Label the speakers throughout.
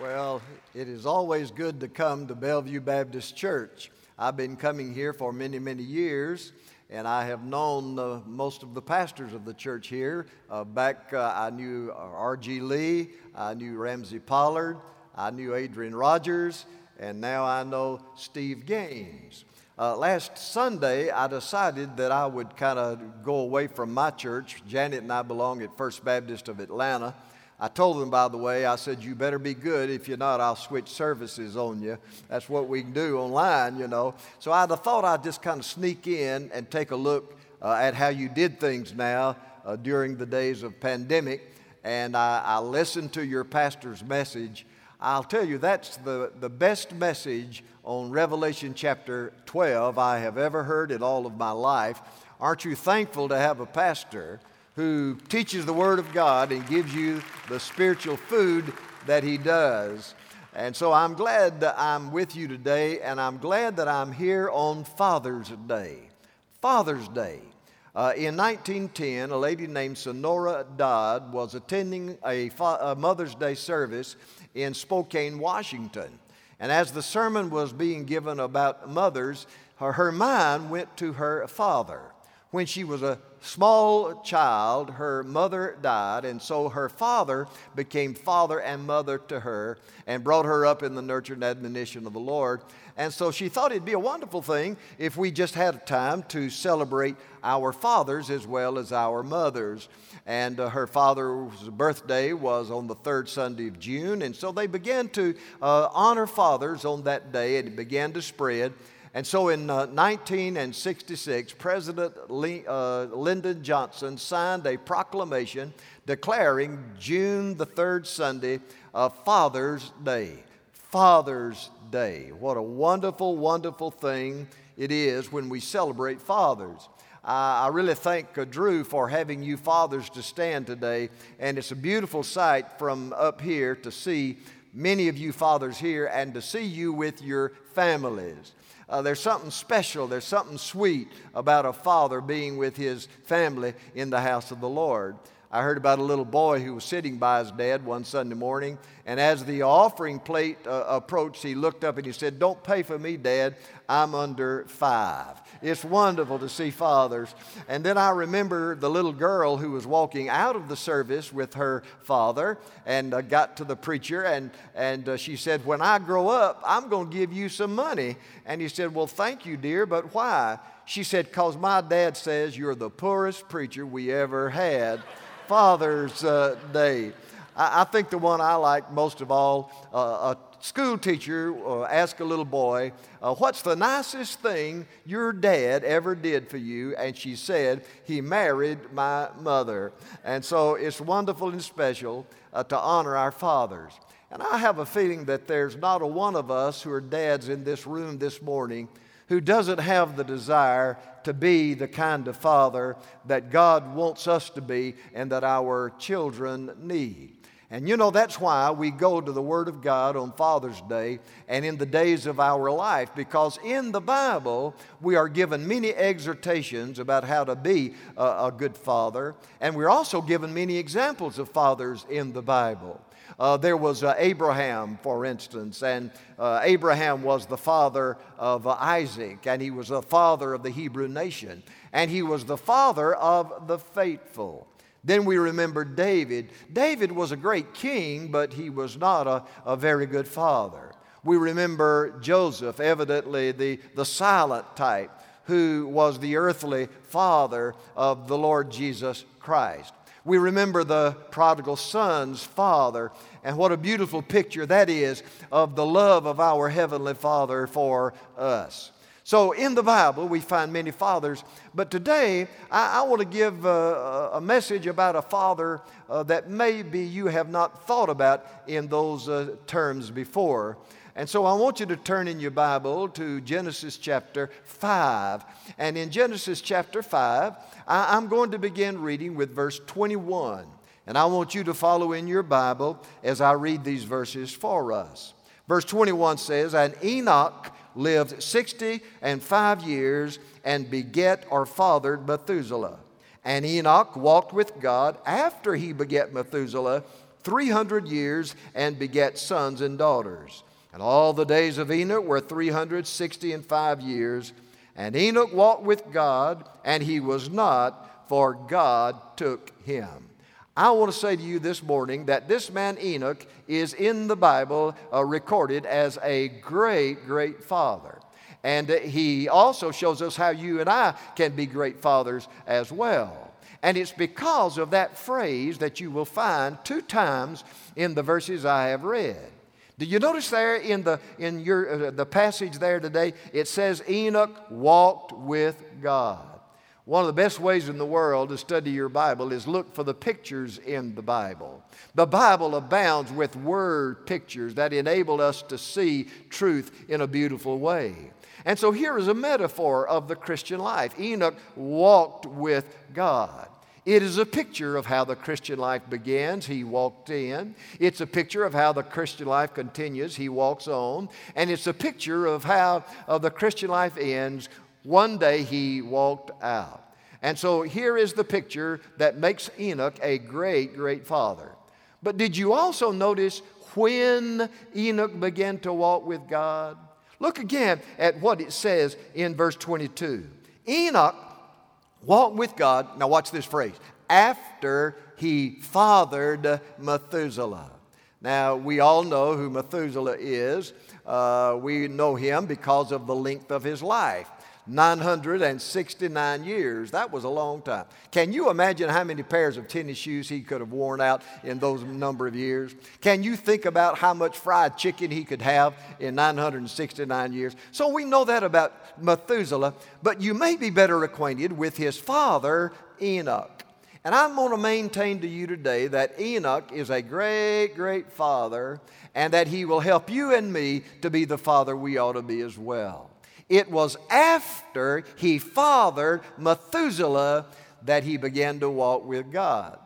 Speaker 1: Well, it is always good to come to Bellevue Baptist Church. I've been coming here for many, many years, and I have known uh, most of the pastors of the church here. Uh, back, uh, I knew R.G. Lee, I knew Ramsey Pollard, I knew Adrian Rogers, and now I know Steve Gaines. Uh, last Sunday, I decided that I would kind of go away from my church. Janet and I belong at First Baptist of Atlanta. I told them, by the way, I said, you better be good. If you're not, I'll switch services on you. That's what we can do online, you know. So I thought I'd just kind of sneak in and take a look uh, at how you did things now uh, during the days of pandemic. And I, I listened to your pastor's message. I'll tell you, that's the, the best message on Revelation chapter 12 I have ever heard in all of my life. Aren't you thankful to have a pastor who teaches the Word of God and gives you the spiritual food that He does. And so I'm glad that I'm with you today, and I'm glad that I'm here on Father's Day. Father's Day. Uh, in 1910, a lady named Sonora Dodd was attending a, fa- a Mother's Day service in Spokane, Washington. And as the sermon was being given about mothers, her, her mind went to her father. When she was a small child, her mother died, and so her father became father and mother to her and brought her up in the nurture and admonition of the Lord. And so she thought it'd be a wonderful thing if we just had time to celebrate our fathers as well as our mothers. And uh, her father's birthday was on the third Sunday of June, and so they began to uh, honor fathers on that day, and it began to spread. And so in uh, 1966, President uh, Lyndon Johnson signed a proclamation declaring June the third Sunday of Father's Day. Father's Day. What a wonderful, wonderful thing it is when we celebrate fathers. I really thank uh, Drew for having you fathers to stand today. And it's a beautiful sight from up here to see many of you fathers here and to see you with your families. Uh, there's something special, there's something sweet about a father being with his family in the house of the Lord. I heard about a little boy who was sitting by his dad one Sunday morning, and as the offering plate uh, approached, he looked up and he said, Don't pay for me, Dad. I'm under five. It's wonderful to see fathers. And then I remember the little girl who was walking out of the service with her father and uh, got to the preacher, and, and uh, she said, When I grow up, I'm going to give you some money. And he said, Well, thank you, dear, but why? She said, Because my dad says you're the poorest preacher we ever had. Father's uh, Day. I, I, think the one I like most of all, uh, a school teacher uh, asked a little boy, uh, What's the nicest thing your dad ever did for you? And she said, He married my mother. And so it's wonderful and special uh, to honor our fathers. And I have a feeling that there's not a one of us who are dads in this room this morning who doesn't have the desire to be the kind of father that God wants us to be and that our children need. And you know, that's why we go to the Word of God on Father's Day and in the days of our life, because in the Bible, we are given many exhortations about how to be a, a good father, and we're also given many examples of fathers in the Bible. Uh, there was uh, Abraham, for instance, and uh, Abraham was the father of uh, Isaac, and he was the father of the Hebrew nation, and he was the father of the faithful. Then we remember David. David was a great king, but he was not a, a very good father. We remember Joseph, evidently the, the silent type, who was the earthly father of the Lord Jesus Christ. We remember the prodigal son's father, and what a beautiful picture that is of the love of our Heavenly Father for us. So, in the Bible, we find many fathers, but today I, I want to give uh, a message about a father uh, that maybe you have not thought about in those uh, terms before. And so I want you to turn in your Bible to Genesis chapter 5. And in Genesis chapter 5, I, am going to begin reading with verse 21. And I want you to follow in your Bible as I read these verses for us. Verse 21 says, And Enoch lived 60 and five years and beget or fathered Methuselah. And Enoch walked with God after he beget Methuselah 300 years and begat sons and daughters. And all the days of Enoch were 360 and five years. And Enoch walked with God, and he was not, for God took him. I want to say to you this morning that this man Enoch is in the Bible uh, recorded as a great, great father. And he also shows us how you and I can be great fathers as well. And it's because of that phrase that you will find two times in the verses I have read. Do you notice there in the in your uh, the passage there today it says Enoch walked with God. One of the best ways in the world to study your Bible is look for the pictures in the Bible. The Bible abounds with word pictures that enable us to see truth in a beautiful way. And so here is a metaphor of the Christian life. Enoch walked with God. It is a picture of how the Christian life begins. He walked in. It's a picture of how the Christian life continues. He walks on. And it's a picture of how of the Christian life ends. One day he walked out. And so here is the picture that makes Enoch a great, great father. But did you also notice when Enoch began to walk with God? Look again at what it says in verse 22. Enoch walked with God, now watch this phrase, after he fathered Methuselah. Now, we all know who Methuselah is. Uh, we know him because of the length of his life. 969 years. That was a long time. Can you imagine how many pairs of tennis shoes he could have worn out in those number of years? Can you think about how much fried chicken he could have in 969 years? So we know that about Methuselah, but you may be better acquainted with his father, Enoch. And I'm going to maintain to you today that Enoch is a great, great father, and that he will help you and me to be the father we ought to be as well. It was after he fathered Methuselah that he began to walk with God.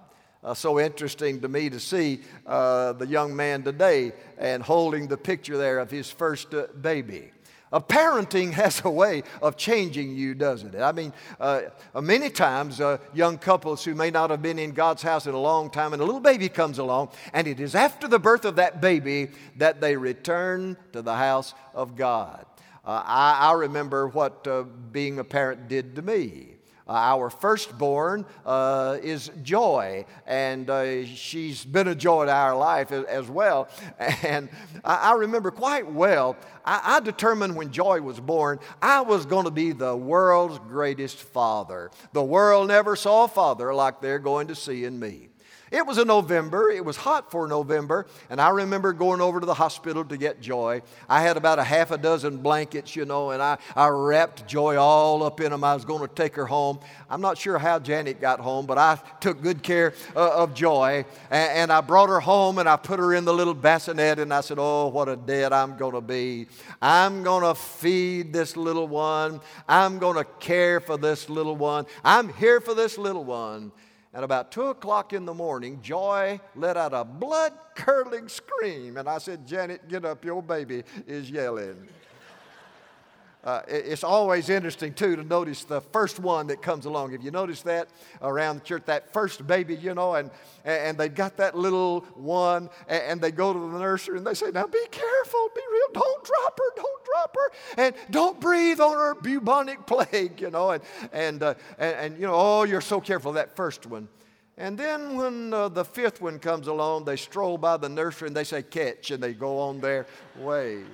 Speaker 1: Uh, so interesting to me to see uh, the young man today and holding the picture there of his first uh, baby. Uh, parenting has a way of changing you, doesn't it? I mean, uh, many times uh, young couples who may not have been in God's house in a long time, and a little baby comes along, and it is after the birth of that baby that they return to the house of God. Uh, I, I, remember what uh, being a parent did to me. Uh, our firstborn uh, is Joy, and uh, she's been a joy to our life as, as well. And I, I, remember quite well, I, I determined when Joy was born, I was going to be the world's greatest father. The world never saw a father like they're going to see in me. It was a November. It was hot for November. And I remember going over to the hospital to get Joy. I had about a half a dozen blankets, you know, and I, I wrapped Joy all up in them. I was going to take her home. I'm not sure how Janet got home, but I took good care uh, of Joy. And, and I brought her home and I put her in the little bassinet and I said, Oh, what a dad I'm going to be. I'm going to feed this little one. I'm going to care for this little one. I'm here for this little one. At about two o'clock in the morning, Joy let out a blood curdling scream. And I said, Janet, get up, your baby is yelling. Uh, it's always interesting, too, to notice the first one that comes along. Have you noticed that around the church? That first baby, you know, and, and they've got that little one, and they go to the nursery and they say, Now be careful, don't drop her, don't drop her, and don't breathe on her bubonic plague, you know, and, and, uh, and, and, you know, oh, you're so careful, that first one. And then when uh, the fifth one comes along, they stroll by the nursery and they say, Catch, and they go on their way.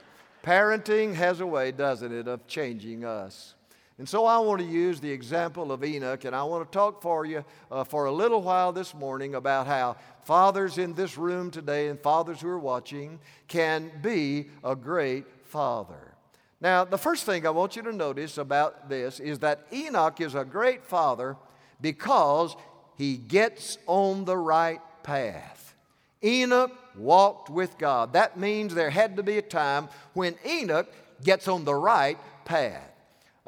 Speaker 1: Parenting has a way, doesn't it, of changing us. And so I want to use the example of Enoch, and I want to talk for you uh, for a little while this morning about how fathers in this room today and fathers who are watching can be a great father. Now, the first thing I want you to notice about this is that Enoch is a great father because he gets on the right path. Enoch walked with God. That means there had to be a time when Enoch gets on the right path.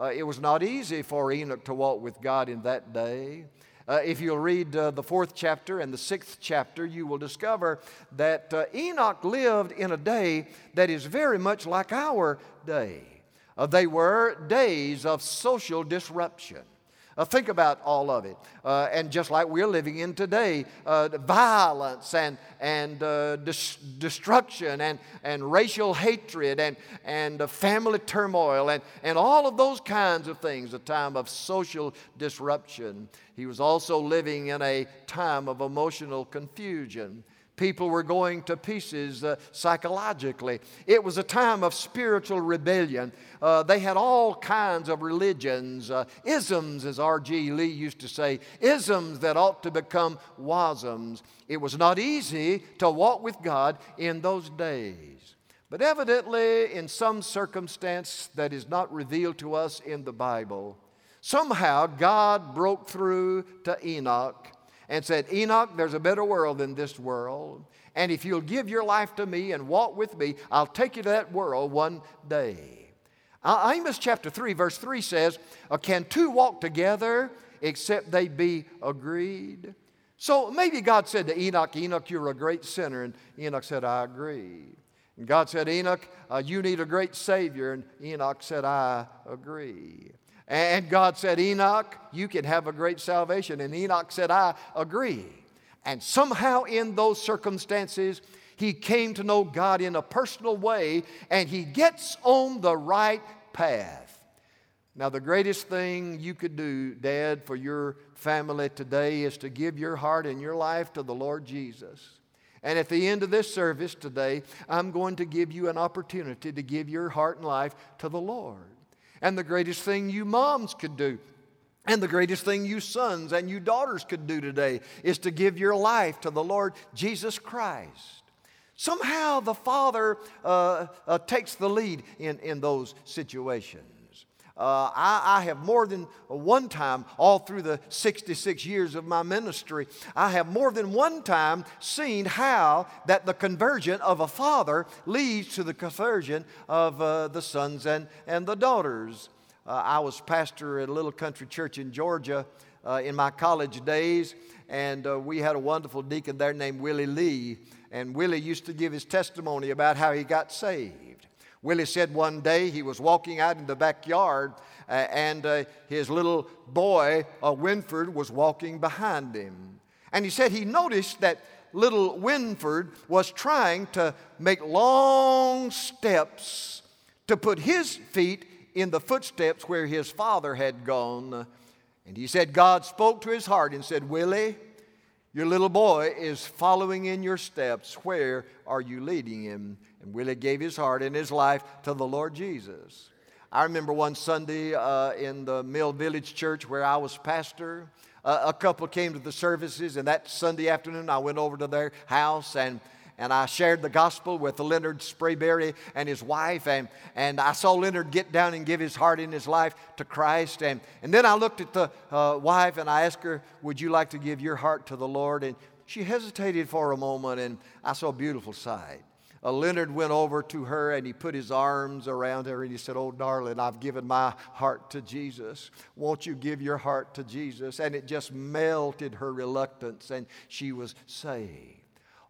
Speaker 1: Uh, it was not easy for Enoch to walk with God in that day. Uh, if you'll read uh, the fourth chapter and the sixth chapter, you will discover that uh, Enoch lived in a day that is very much like our day. Uh, they were days of social disruption. Uh, think about all of it. Uh, and just like we're living in today, uh, violence and, and uh, dis- destruction and, and racial hatred and, and family turmoil and, and all of those kinds of things, a time of social disruption. He was also living in a time of emotional confusion. People were going to pieces uh, psychologically. It was a time of spiritual rebellion. Uh, they had all kinds of religions, uh, isms, as R.G. Lee used to say, isms that ought to become wasms. It was not easy to walk with God in those days. But evidently, in some circumstance that is not revealed to us in the Bible, somehow God broke through to Enoch and said, Enoch, there's a better world than this world. And if you'll give your life to me and walk with me, I'll take you to that world one day. Uh, Amos chapter 3, verse 3 says, uh, Can two walk together except they be agreed? So maybe God said to Enoch, Enoch, you're a great sinner. And Enoch said, I agree. And God said, Enoch, uh, you need a great Savior. And Enoch said, I agree. And God said, Enoch, you can have a great salvation. And Enoch said, I agree. And somehow in those circumstances, he came to know God in a personal way and he gets on the right path. Now, the greatest thing you could do, Dad, for your family today is to give your heart and your life to the Lord Jesus. And at the end of this service today, I'm going to give you an opportunity to give your heart and life to the Lord. And the greatest thing you moms could do and the greatest thing you sons and you daughters could do today is to give your life to the Lord Jesus Christ. Somehow the Father uh, uh, takes the lead in, in those situations. Uh, I, I, have more than one time, all through the 66 years of my ministry, I have more than one time seen how that the conversion of a father leads to the conversion of uh, the sons and, and the daughters. Uh, I was pastor at a little country church in Georgia uh, in my college days, and uh, we had a wonderful deacon there named Willie Lee. And Willie used to give his testimony about how he got saved. Willie said one day he was walking out in the backyard uh, and uh, his little boy, uh, Winford, was walking behind him. And he said he noticed that little Winford was trying to make long steps to put his feet in the footsteps where his father had gone. And he said God spoke to his heart and said, Willie, your little boy is following in your steps. Where are you leading him? And Willie gave his heart and his life to the Lord Jesus. I remember one Sunday uh, in the Mill Village Church where I was pastor. Uh, a couple came to the services, and that Sunday afternoon I went over to their house and and I shared the gospel with Leonard Sprayberry and his wife, and, and I saw Leonard get down and give his heart and his life to Christ. And, and then I looked at the uh, wife and I asked her, Would you like to give your heart to the Lord? And she hesitated for a moment, and I saw a beautiful sight. Uh, Leonard went over to her and he put his arms around her and he said, Oh, darling, I've given my heart to Jesus. Won't you give your heart to Jesus? And it just melted her reluctance and she was saved.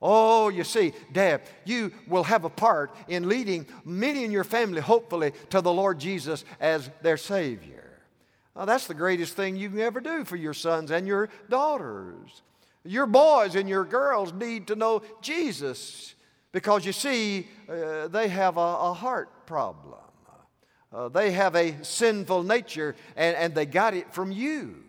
Speaker 1: Oh, you see, Dad, you will have a part in leading many in your family, hopefully, to the Lord Jesus as their Savior. Now, that's the greatest thing you can ever do for your sons and your daughters. Your boys and your girls need to know Jesus because you see, uh, they have a, a heart problem. Uh, they have a sinful nature and, and they got it from you.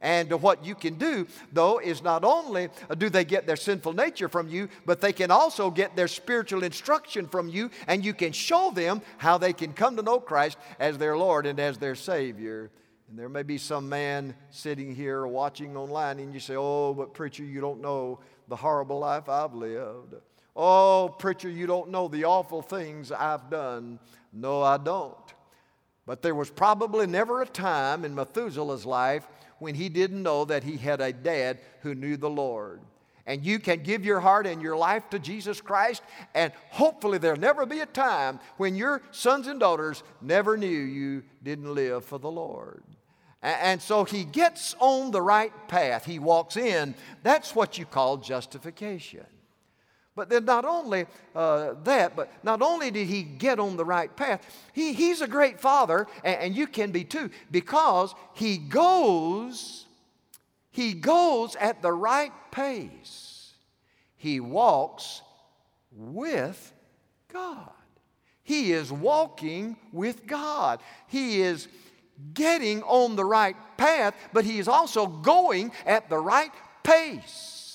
Speaker 1: And what you can do, though, is not only do they get their sinful nature from you, but they can also get their spiritual instruction from you, and you can show them how they can come to know Christ as their Lord and as their Savior. And there may be some man sitting here watching online, and you say, Oh, but preacher, you don't know the horrible life I've lived. Oh, preacher, you don't know the awful things I've done. No, I don't. But there was probably never a time in Methuselah's life when he didn't know that he had a dad who knew the Lord. And you can give your heart and your life to Jesus Christ, and hopefully there'll never be a time when your sons and daughters never knew you didn't live for the Lord. And so he gets on the right path. He walks in. That's what you call justification. But then not only uh, that, but not only did he get on the right path, he, he's a great father, and, and you can be too, because he goes, he goes at the right pace. He walks with God. He is walking with God. He is getting on the right path, but he is also going at the right pace.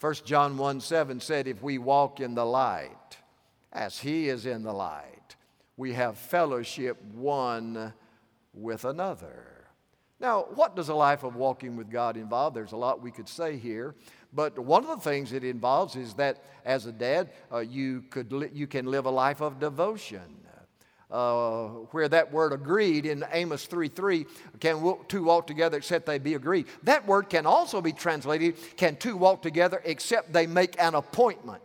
Speaker 1: 1 John 1 7 said, If we walk in the light, as He is in the light, we have fellowship one with another. Now, what does a life of walking with God involve? There's a lot we could say here, but one of the things it involves is that as a dad, uh, you, could li- you can live a life of devotion. Uh, where that word agreed in Amos 3 3, can two walk together except they be agreed? That word can also be translated, can two walk together except they make an appointment?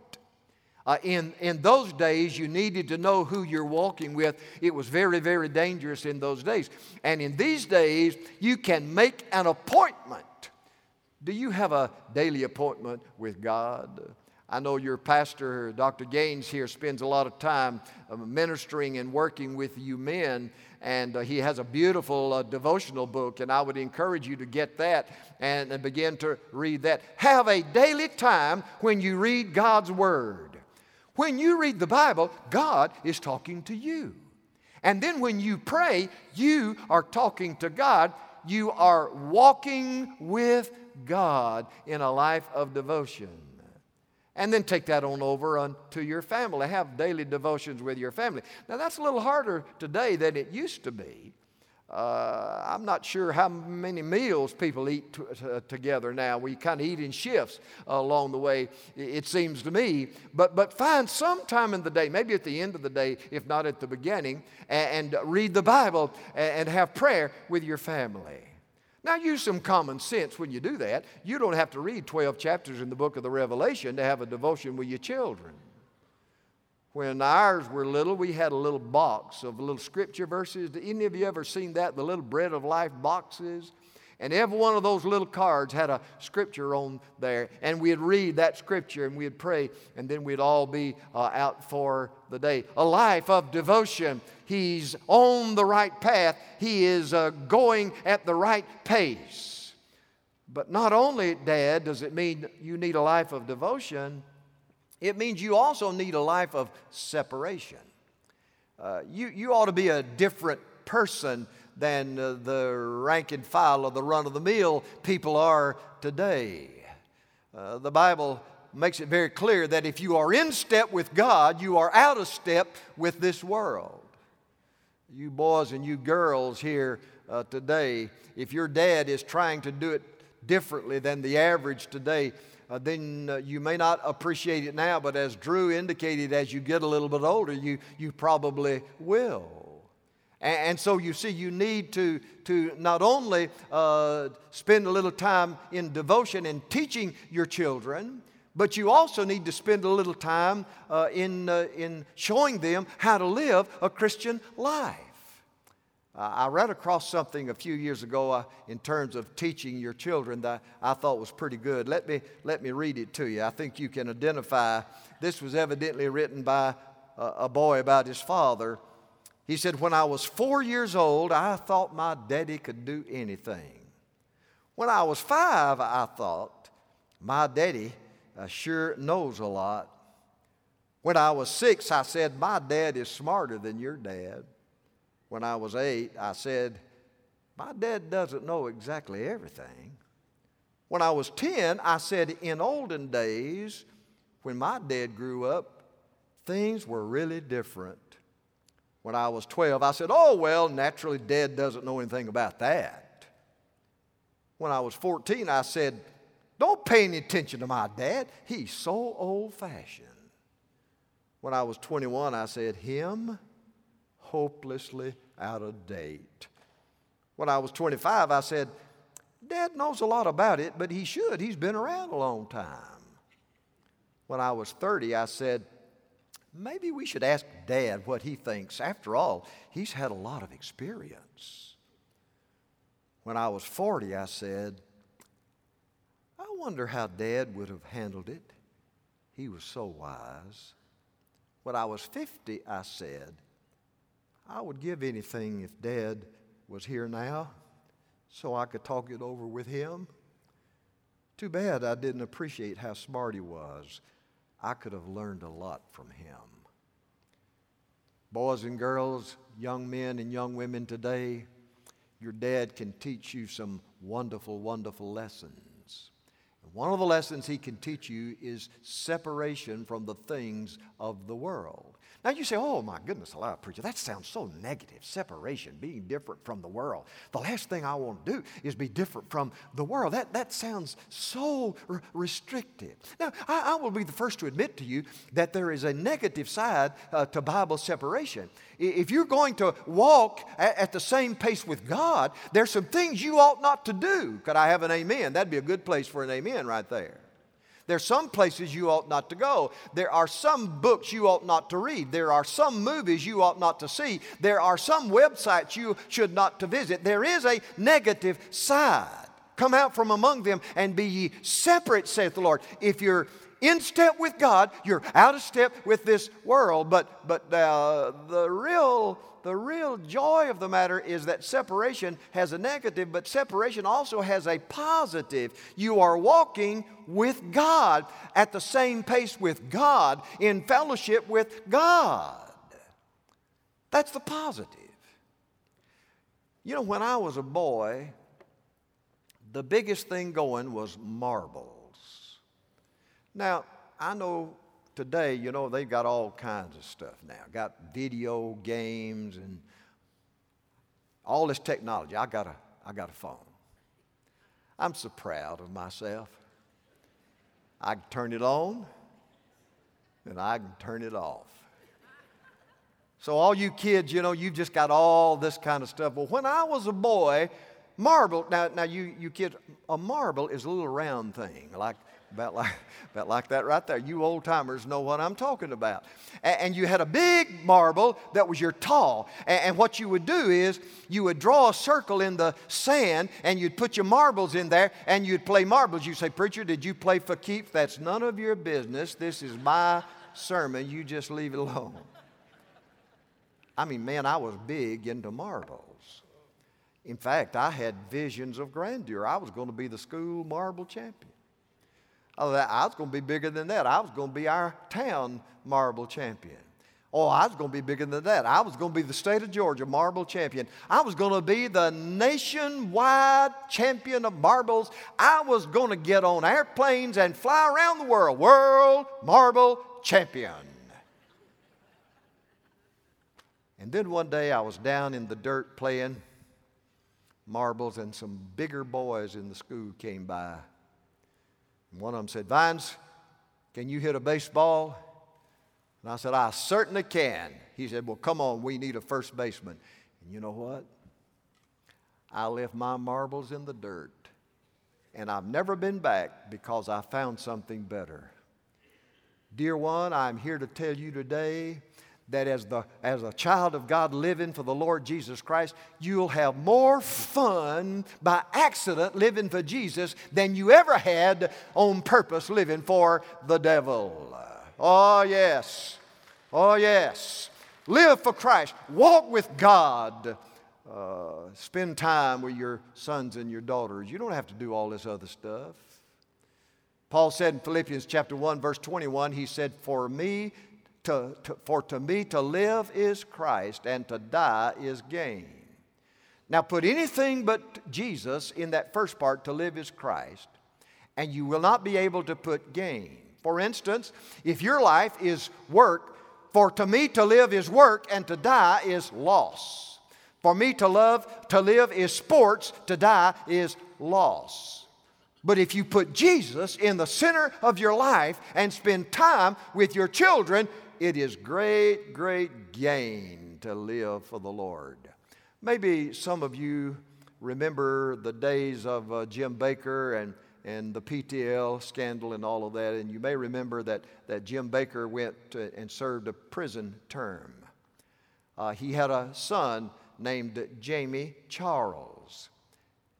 Speaker 1: Uh, in, in those days, you needed to know who you're walking with. It was very, very dangerous in those days. And in these days, you can make an appointment. Do you have a daily appointment with God? I know your pastor, Dr. Gaines, here spends a lot of time uh, ministering and working with you men, and uh, he has a beautiful uh, devotional book, and I would encourage you to get that and, and begin to read that. Have a daily time when you read God's Word. When you read the Bible, God is talking to you. And then when you pray, you are talking to God. You are walking with God in a life of devotion and then take that on over unto your family. Have daily devotions with your family. Now, that's a little harder today than it used to be. Uh, I'm not sure how many meals people eat t- t- together now. We kind of eat in shifts uh, along the way, it seems to me. But, but find some time in the day, maybe at the end of the day, if not at the beginning, and, and read the Bible and, and have prayer with your family. Now, use some common sense when you do that. You don't have to read 12 chapters in the book of the Revelation to have a devotion with your children. When ours were little, we had a little box of little scripture verses. Any of you ever seen that? The little bread of life boxes? And every one of those little cards had a scripture on there. And we'd read that scripture and we'd pray, and then we'd all be uh, out for the day. A life of devotion. He's on the right path, he is uh, going at the right pace. But not only, Dad, does it mean you need a life of devotion, it means you also need a life of separation. Uh, you, you ought to be a different person than uh, the rank and file of the run of the mill people are today. Uh, the Bible makes it very clear that if you are in step with God, you are out of step with this world. You boys and you girls here uh, today, if your dad is trying to do it differently than the average today, uh, then uh, you may not appreciate it now, but as Drew indicated, as you get a little bit older, you, you probably will. And, so you see, you need to, to not only uh, spend a little time in devotion and teaching your children, but you also need to spend a little time uh, in, uh, in showing them how to live a Christian life. I ran across something a few years ago uh, in terms of teaching your children that I thought was pretty good. Let me, let me read it to you. I think you can identify. This was evidently written by a, a boy about his father he said, When I was four years old, I thought my daddy could do anything. When I was five, I thought, my daddy uh, sure knows a lot. When I was six, I said, My dad is smarter than your dad. When I was eight, I said, My dad doesn't know exactly everything. When I was 10, I said, In olden days, when my dad grew up, things were really different when I was 12, I said, Oh, well, naturally, Dad doesn't know anything about that. When I was 14, I said, Don't pay any attention to my dad. He's so old fashioned. When I was 21, I said, Him, hopelessly out of date. When I was 25, I said, Dad knows a lot about it, but he should. He's been around a long time. When I was 30, I said, maybe we should ask Dad what he thinks. After all, he's had a lot of experience. When I was 40, I said, I wonder how Dad would have handled it. he was so wise. When I was 50, I said, I would give anything if Dad was here now so I could talk it over with him. Too bad I didn't appreciate how smart he was. I could have learned a lot from him. Boys and girls, young men and young women today, your dad can teach you some wonderful, wonderful lessons. And one of the lessons he can teach you is separation from the things of the world. Now you say, oh my goodness, a alive, preacher, that sounds so negative. Separation, being different from the world. The last thing I want to do is be different from the world. That, that sounds so r- restrictive. Now, I, I, will be the first to admit to you that there is a negative side uh, to Bible separation. If you're going to walk at, at the same pace with God, there's some things you ought not to do. Could I have an amen? That'd be a good place for an amen right there. There's some places you ought not to go. There are some books you ought not to read. There are some movies you ought not to see. There are some websites you should not to visit. There is a negative side. Come out from among them and be ye separate, saith the Lord. If you're in step with God, you're out of step with this world. But, but uh, the real the real joy of the matter is that separation has a negative, but separation also has a positive. You are walking with God at the same pace with God, in fellowship with God. That's the positive. You know, when I was a boy, the biggest thing going was marbles. Now, I know today, you know, they've got all kinds of stuff now. Got video games and all this technology. I got a, I got a phone. I'm so proud of myself. I can turn it on and I can turn it off. So, all you kids, you know, you've just got all this kind of stuff. Well, when I was a boy, marble, now, now you, you kids, a marble is a little round thing, like about like, about like that right there. You old timers know what I'm talking about. And, and, you had a big marble that was your tall. And, and, what you would do is you would draw a circle in the sand and you'd put your marbles in there and you'd play marbles. You say, Preacher, did you play for keeps? That's none of your business. This is my sermon. You just leave it alone. I mean, man, I was big into marbles. In fact, I had visions of grandeur. I was going to be the school marble champion. I was going to be bigger than that. I was going to be our town marble champion. Oh, I was going to be bigger than that. I was going to be the state of Georgia marble champion. I was going to be the nationwide champion of marbles. I was going to get on airplanes and fly around the world. World marble champion. And then one day I was down in the dirt playing marbles, and some bigger boys in the school came by. And one of them said, Vines, can you hit a baseball? And I said, I certainly can. He said, Well, come on, we need a first baseman. And you know what? I left my marbles in the dirt. And I've never been back because I found something better. Dear one, I'm here to tell you today that as, the, as a child of God living for the Lord Jesus Christ, you'll have more fun by accident living for Jesus than you ever had on purpose living for the devil. Oh, yes. Oh, yes. Live for Christ. Walk with God. Uh, spend time with your sons and your daughters. You don't have to do all this other stuff. Paul said in Philippians chapter 1 verse 21 he said for me to, to, for to me to live is Christ and to die is gain. Now put anything but Jesus in that first part, to live is Christ, and you will not be able to put gain. For instance, if your life is work, for to me to live is work and to die is loss. For me to love, to live is sports, to die is loss. But if you put Jesus in the center of your life and spend time with your children, it is great, great gain to live for the Lord. Maybe some of you remember the days of uh, Jim Bakker and, and the PTL scandal and all of that, and you may remember that, that Jim Bakker went and served a prison term. Uh, he had a son named Jamie Charles.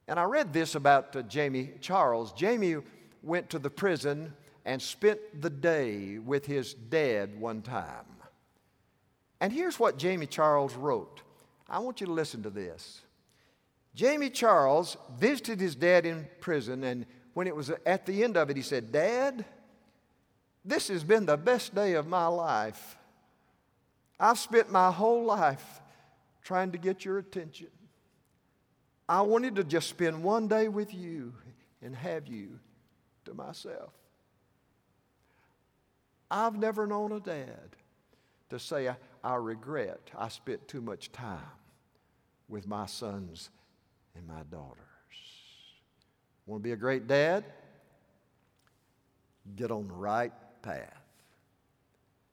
Speaker 1: And I read this about uh, Jamie Charles. Jamie went to the prison and spent the day with his dad one time. And here's what Jamie Charles wrote. I want you to listen to this. Jamie Charles visited his dad in prison, and when it was at the end of it, he said, Dad, this has been the best day of my life. I've spent my whole life trying to get your attention. I wanted to just spend one day with you and have you to myself. I've never known a dad to say, I, regret I spent too much time with my sons and my daughters. Want to be a great dad? Get on the right path.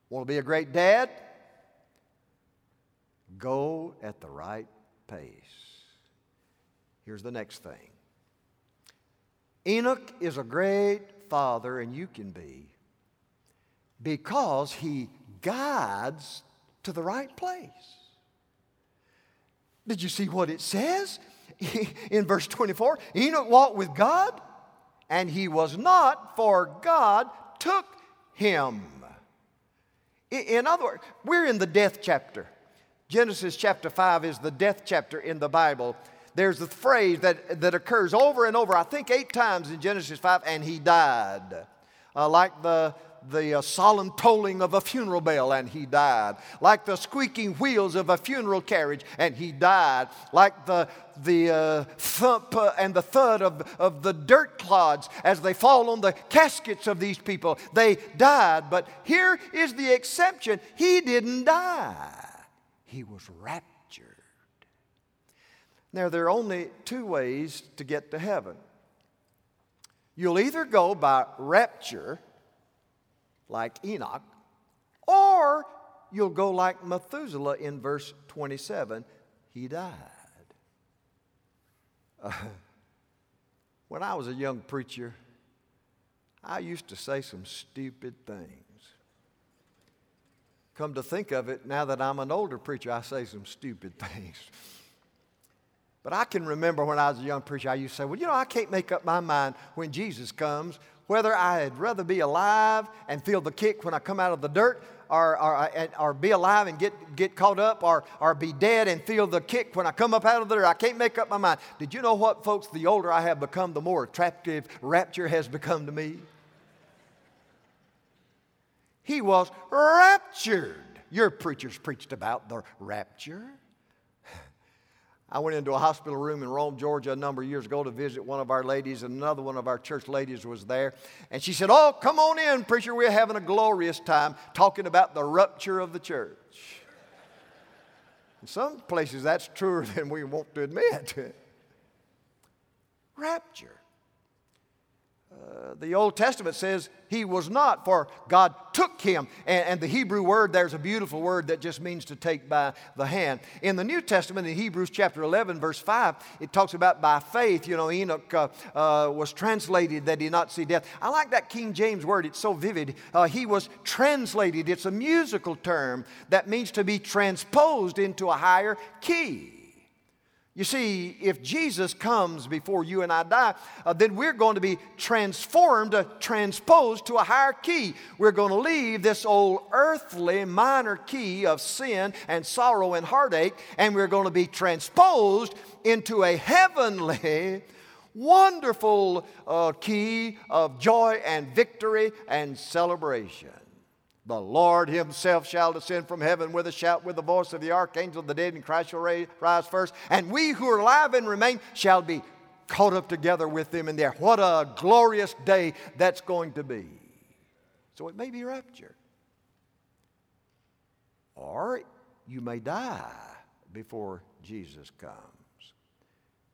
Speaker 1: Want to be a great dad? Go at the right pace. Here's the next thing Enoch is a great father, and you can be, because he guides to the right place. Did you see what it says in verse 24? Enoch walked with God, and he was not, for God took him. In other words, we're in the death chapter. Genesis chapter 5 is the death chapter in the Bible. There's a phrase that, that occurs over and over, I think eight times in Genesis 5, and he died. Uh, like the, the uh, solemn tolling of a funeral bell, and he died. Like the squeaking wheels of a funeral carriage, and he died. Like the, the uh, thump uh, and the thud of, of the dirt clods as they fall on the caskets of these people. They died. But here is the exception he didn't die he was raptured. Now, there are only two ways to get to heaven. You'll either go by rapture, like Enoch, or you'll go like Methuselah in verse 27 he died. Uh, when I was a young preacher, I used to say some stupid things. Come to think of it, now that I'm an older preacher, I say some stupid things. But I can remember when I was a young preacher, I used to say, Well, you know, I can't make up my mind when Jesus comes whether I'd rather be alive and feel the kick when I come out of the dirt or, or, uh, or be alive and get, get caught up or, or be dead and feel the kick when I come up out of the dirt. I can't make up my mind. Did you know what, folks? The older I have become, the more attractive rapture has become to me. He was raptured. Your preachers preached about the rapture. I went into a hospital room in Rome, Georgia, a number of years ago to visit one of our ladies, and another one of our church ladies was there. And she said, Oh, come on in, preacher. We're having a glorious time talking about the rupture of the church. In some places, that's truer than we want to admit. Rapture. Uh, the Old Testament says he was not, for God took him. And, and, the Hebrew word, there's a beautiful word that just means to take by the hand. In the New Testament, in Hebrews chapter 11, verse 5, it talks about by faith. You know, Enoch uh, uh, was translated that he did not see death. I like that King James word, it's so vivid. Uh, he was translated, it's a musical term that means to be transposed into a higher key. You see, if Jesus comes before you and I die, uh, then we're going to be transformed, uh, transposed to a higher key. We're going to leave this old earthly minor key of sin and sorrow and heartache, and we're going to be transposed into a heavenly, wonderful uh, key of joy and victory and celebration. The Lord himself shall descend from heaven with a shout, with the voice of the archangel, the dead in Christ shall rise first, and we who are alive and remain shall be caught up together with them in there. What a glorious day that's going to be. So it may be rapture. Or you may die before Jesus comes.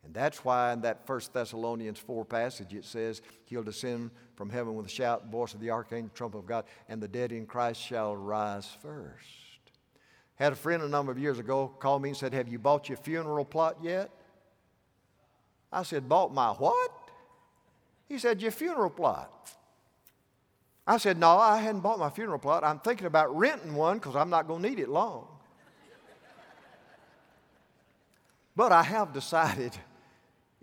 Speaker 1: And that's why in that 1 Thessalonians 4 passage it says, He'll descend from heaven with a shout, voice of the archangel, trump of God, and the dead in Christ shall rise first. Had a friend a number of years ago call me and said, Have you bought your funeral plot yet? I said, Bought my what? He said, Your funeral plot. I said, No, I hadn't bought my funeral plot. I'm thinking about renting one because I'm not going to need it long. but I have decided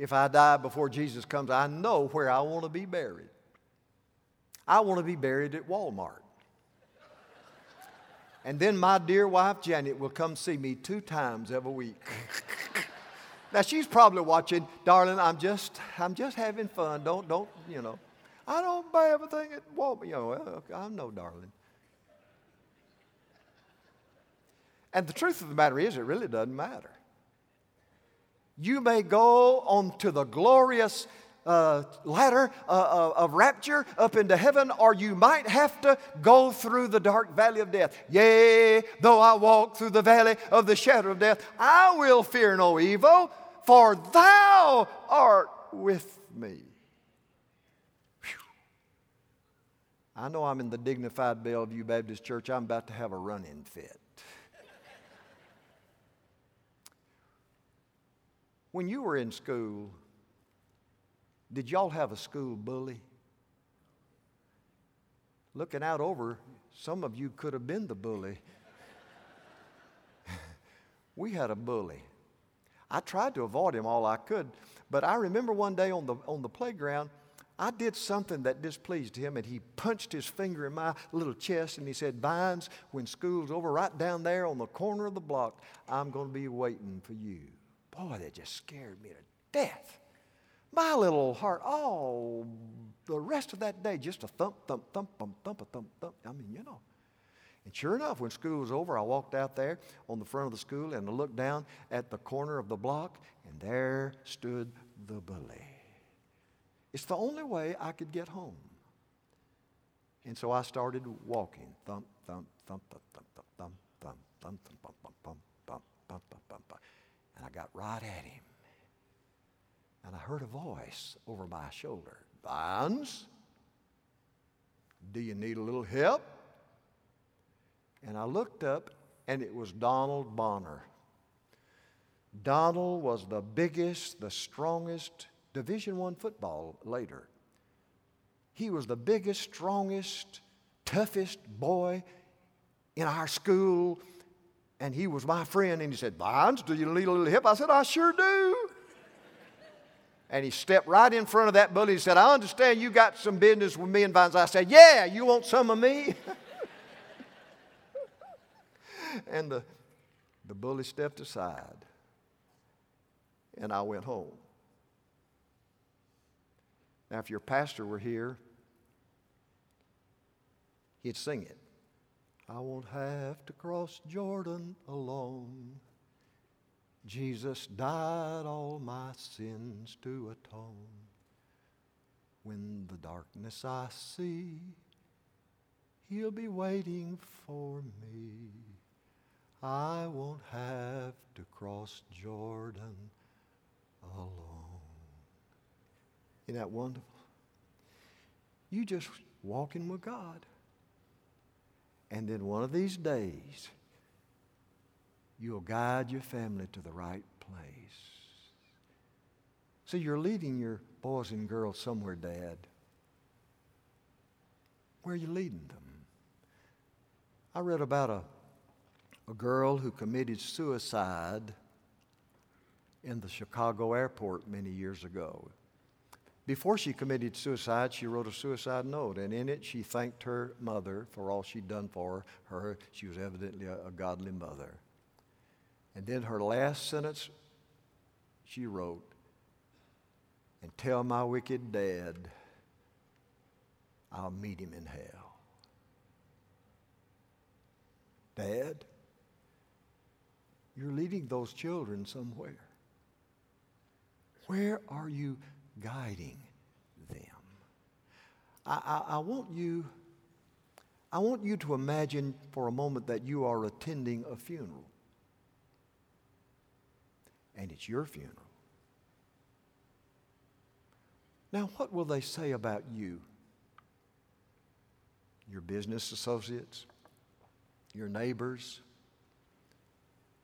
Speaker 1: if I die before Jesus comes, I know where I want to be buried. I want to be buried at Walmart. And then my dear wife Janet will come see me two times every week. now she's probably watching, darling, I'm just I'm just having fun. Don't don't, you know. I don't buy everything at Walmart. You know, well, I know, darling. And the truth of the matter is, it really doesn't matter. You may go on to the glorious uh, ladder uh, uh, of rapture up into heaven, or you might have to go through the dark valley of death. Yea, though I walk through the valley of the shadow of death, I will fear no evil, for thou art with me. I know I'm in the dignified Bellevue Baptist Church. I'm about to have a run in fit. When you were in school, did y'all have a school bully? Looking out over, some of you could have been the bully. we had a bully. I tried to avoid him all I could, but I remember one day on the, on the playground, I did something that displeased him, and he punched his finger in my little chest and he said, Vines, when school's over, right down there on the corner of the block, I'm going to be waiting for you. Boy, that just scared me to death. My little heart, all the rest of that day, just a thump, thump, thump, thump, thump, a thump, thump. I mean, you know. And sure enough, when school was over, I walked out there on the front of the school and I looked down at the corner of the block, and there stood the bully. It's the only way I could get home. And so I started walking. Thump, thump, thump, thump, thump, thump, thump, thump, thump, thump, thump, thump, thump, thump, thump, thump, thump. And I got right at him. And I heard a voice over my shoulder Vines, do you need a little help? And I looked up, and it was Donald Bonner. Donald was the biggest, the strongest Division One football later. He was the biggest, strongest, toughest boy in our school and he was my friend, and he said, Vines, do you need a little help? I said, I sure do. And he stepped right in front of that bully and said, I understand you got some business with me and Vines. I said, Yeah, you want some of me? and the, the bully stepped aside, and I went home. Now, if your pastor were here, he'd sing it. I won't have to cross Jordan alone. Jesus died all my sins to atone. When the darkness I see, He'll be waiting for me. I won't have to cross Jordan alone. Isn't that wonderful? You just walking with God. And then one of these days, you'll guide your family to the right place. So you're leading your boys and girls somewhere, Dad. Where are you leading them? I read about a, a girl who committed suicide in the Chicago airport many years ago. Before she committed suicide, she wrote a suicide note, and in it she thanked her mother for all she'd done for her. She was evidently a, a godly mother. And then her last sentence, she wrote, and tell my wicked dad I'll meet him in hell. Dad, you're leading those children somewhere. Where are you guiding them. I, I, I, want you, I want you to imagine for a moment that you are attending a funeral. And it's your funeral. Now, what will they say about you? Your business associates, your neighbors,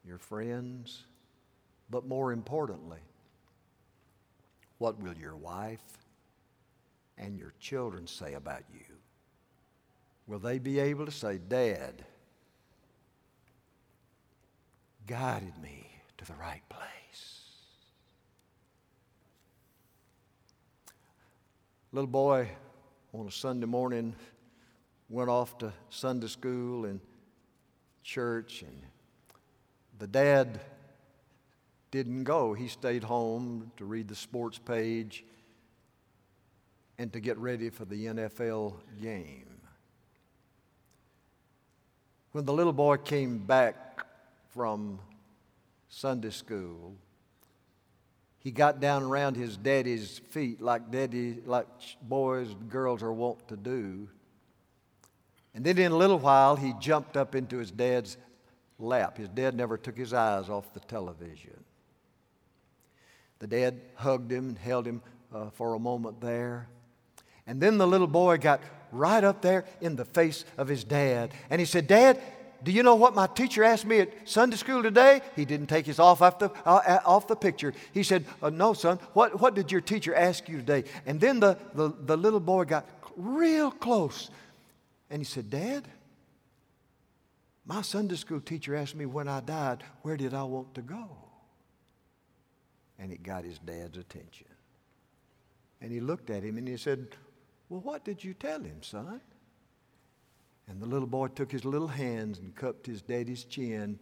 Speaker 1: your friends, but more importantly, what will your wife and your children say about you? Will they be able to say, Dad guided me to the right place? Little boy on a Sunday morning went off to Sunday school and church, and the dad didn't go. He stayed home to read the sports page and to get ready for the NFL game. When the little boy came back from Sunday school, he got down around his daddy's feet like daddy, like boys and girls are wont to do. And then in a little while, he jumped up into his dad's lap. His dad never took his eyes off the television. The dad hugged him and held him uh, for a moment there. And then the little boy got right up there in the face of his dad. And he said, Dad, do you know what my teacher asked me at Sunday school today? He didn't take his off off the, uh, off the picture. He said, uh, No, son, what, what did your teacher ask you today? And then the, the, the little boy got real close. And he said, Dad, my Sunday school teacher asked me when I died, where did I want to go? And it got his dad's attention. And he looked at him and he said, Well, what did you tell him, son? And the little boy took his little hands and cupped his daddy's chin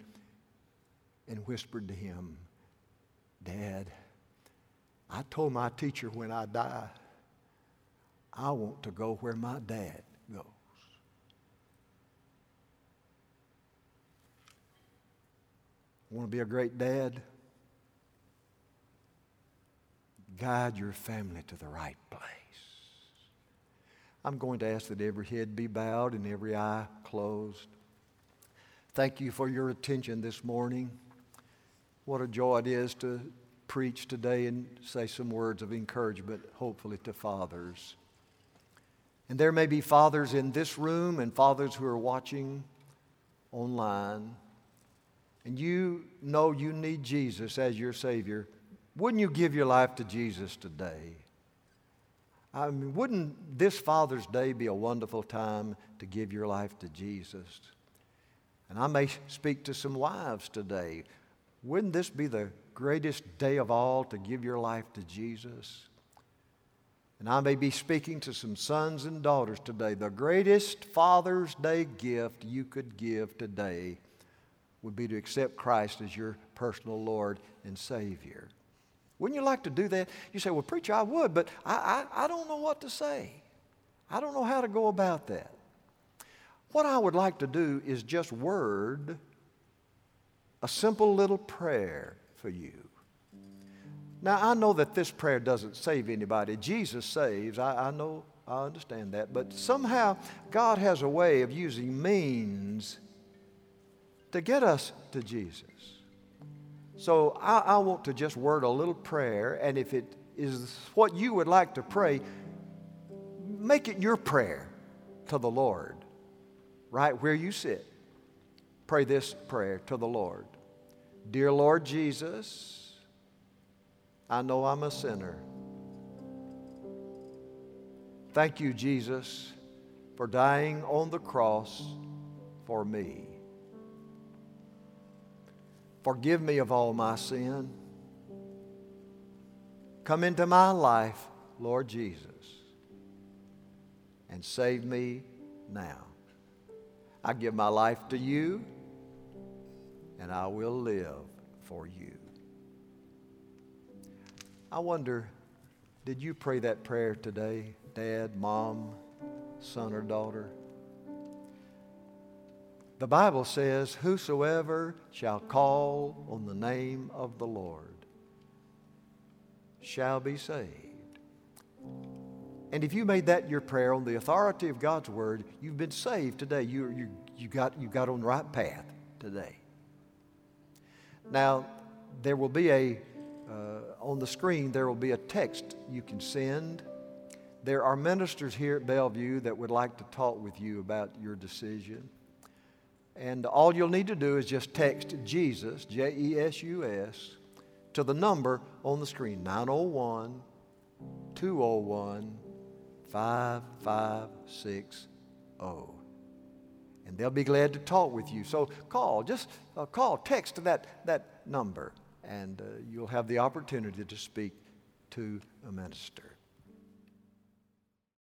Speaker 1: and whispered to him, Dad, I told my teacher when I die, I want to go where my dad goes. Want to be a great dad? Guide your family to the right place. I'm going to ask that every head be bowed and every eye closed. Thank you for your attention this morning. What a joy it is to preach today and say some words of encouragement, hopefully, to fathers. And there may be fathers in this room and fathers who are watching online. And you know you need Jesus as your Savior. Wouldn't you give your life to Jesus today? I mean, wouldn't this Father's Day be a wonderful time to give your life to Jesus? And I may speak to some wives today. Wouldn't this be the greatest day of all to give your life to Jesus? And I may be speaking to some sons and daughters today. The greatest Father's Day gift you could give today would be to accept Christ as your personal Lord and Savior. Wouldn't you like to do that? You say, Well, preacher, I would, but I, I, I don't know what to say. I don't know how to go about that. What I would like to do is just word a simple little prayer for you. Now, I know that this prayer doesn't save anybody. Jesus saves. I, I know, I understand that. But somehow, God has a way of using means to get us to Jesus. So I, I want to just word a little prayer, and if it is what you would like to pray, make it your prayer to the Lord, right where you sit. Pray this prayer to the Lord Dear Lord Jesus, I know I'm a sinner. Thank you, Jesus, for dying on the cross for me. Forgive me of all my sin. Come into my life, Lord Jesus, and save me now. I give my life to you, and I will live for you. I wonder, did you pray that prayer today, dad, mom, son, or daughter? The Bible says, Whosoever shall call on the name of the Lord shall be saved. And if you made that your prayer on the authority of God's word, you've been saved today. You, you, you, got, you got on the right path today. Now, there will be a, uh, on the screen, there will be a text you can send. There are ministers here at Bellevue that would like to talk with you about your decision. And all you'll need to do is just text Jesus, J E S U S, to the number on the screen 901 201 5560. And they'll be glad to talk with you. So call, just uh, call, text that, that number, and uh, you'll have the opportunity to speak to a minister.